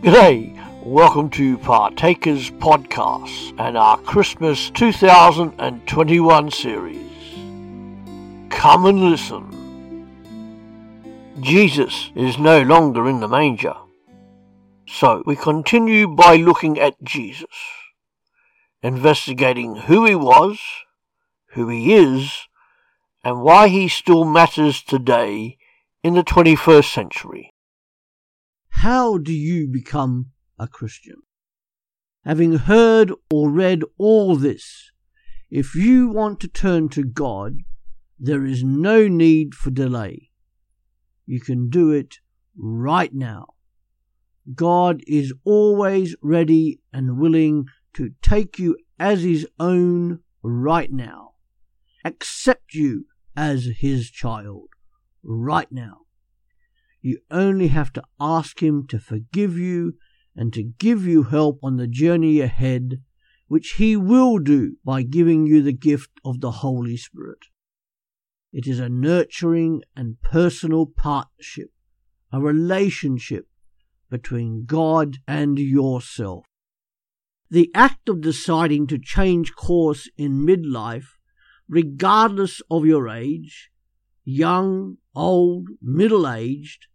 G'day, welcome to Partakers Podcast and our Christmas 2021 series. Come and listen. Jesus is no longer in the manger. So we continue by looking at Jesus, investigating who he was, who he is, and why he still matters today in the 21st century. How do you become a Christian? Having heard or read all this, if you want to turn to God, there is no need for delay. You can do it right now. God is always ready and willing to take you as his own right now, accept you as his child right now. You only have to ask Him to forgive you and to give you help on the journey ahead, which He will do by giving you the gift of the Holy Spirit. It is a nurturing and personal partnership, a relationship between God and yourself. The act of deciding to change course in midlife, regardless of your age, young, old, middle aged,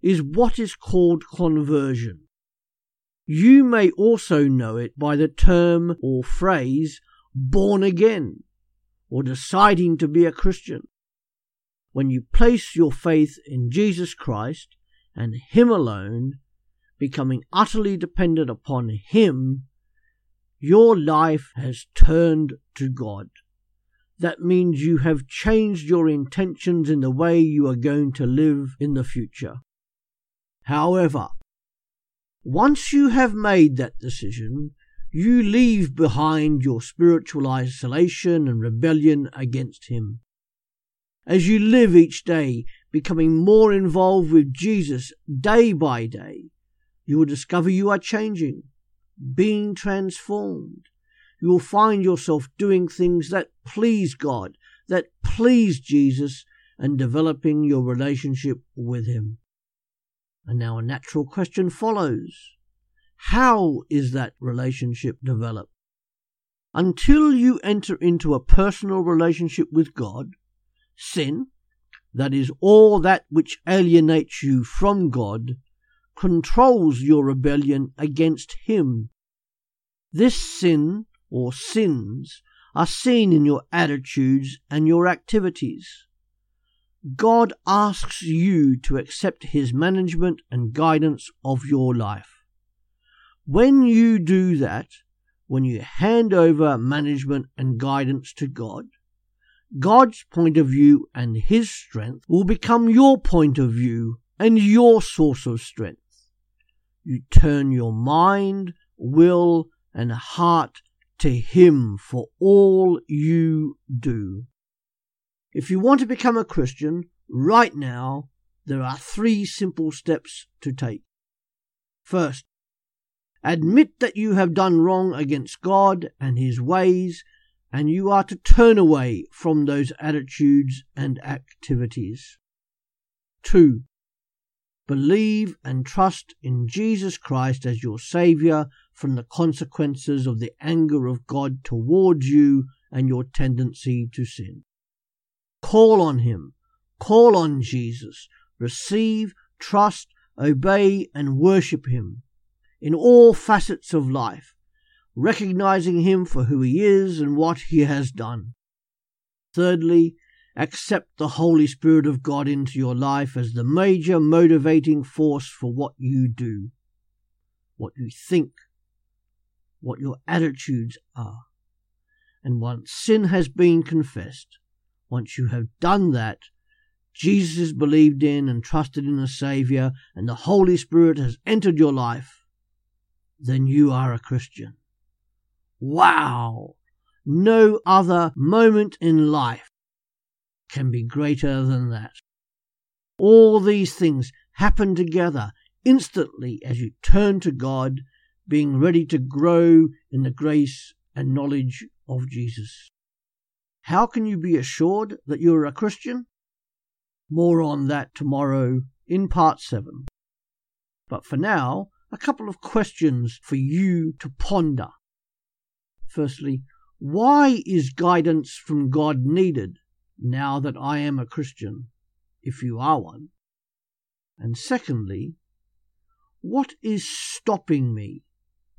is what is called conversion. You may also know it by the term or phrase born again or deciding to be a Christian. When you place your faith in Jesus Christ and Him alone, becoming utterly dependent upon Him, your life has turned to God that means you have changed your intentions in the way you are going to live in the future. However, once you have made that decision, you leave behind your spiritual isolation and rebellion against Him. As you live each day, becoming more involved with Jesus day by day, you will discover you are changing, being transformed, you will find yourself doing things that please God, that please Jesus, and developing your relationship with Him. And now a natural question follows. How is that relationship developed? Until you enter into a personal relationship with God, sin, that is all that which alienates you from God, controls your rebellion against Him. This sin or sins are seen in your attitudes and your activities. God asks you to accept His management and guidance of your life. When you do that, when you hand over management and guidance to God, God's point of view and His strength will become your point of view and your source of strength. You turn your mind, will, and heart to Him for all you do. If you want to become a Christian right now, there are three simple steps to take. First, admit that you have done wrong against God and His ways, and you are to turn away from those attitudes and activities. Two, believe and trust in Jesus Christ as your Saviour from the consequences of the anger of God towards you and your tendency to sin. Call on Him. Call on Jesus. Receive, trust, obey, and worship Him in all facets of life, recognizing Him for who He is and what He has done. Thirdly, accept the Holy Spirit of God into your life as the major motivating force for what you do, what you think, what your attitudes are. And once sin has been confessed, once you have done that, Jesus is believed in and trusted in as Saviour, and the Holy Spirit has entered your life, then you are a Christian. Wow! No other moment in life can be greater than that. All these things happen together instantly as you turn to God, being ready to grow in the grace and knowledge of Jesus. How can you be assured that you are a Christian? More on that tomorrow in part 7. But for now, a couple of questions for you to ponder. Firstly, why is guidance from God needed now that I am a Christian, if you are one? And secondly, what is stopping me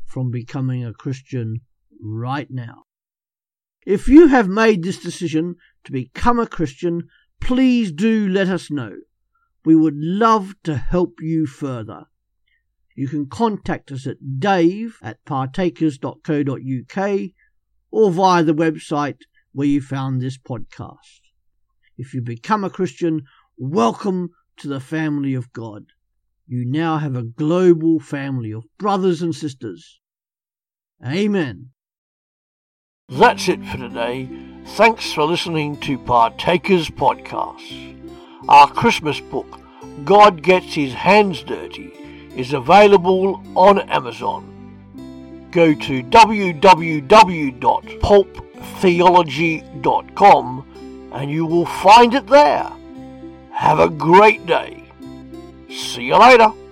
from becoming a Christian right now? If you have made this decision to become a Christian, please do let us know. We would love to help you further. You can contact us at dave at partakers.co.uk or via the website where you found this podcast. If you become a Christian, welcome to the family of God. You now have a global family of brothers and sisters. Amen. That's it for today. Thanks for listening to Partakers Podcast. Our Christmas book, God Gets His Hands Dirty, is available on Amazon. Go to www.pulptheology.com and you will find it there. Have a great day. 谁来的。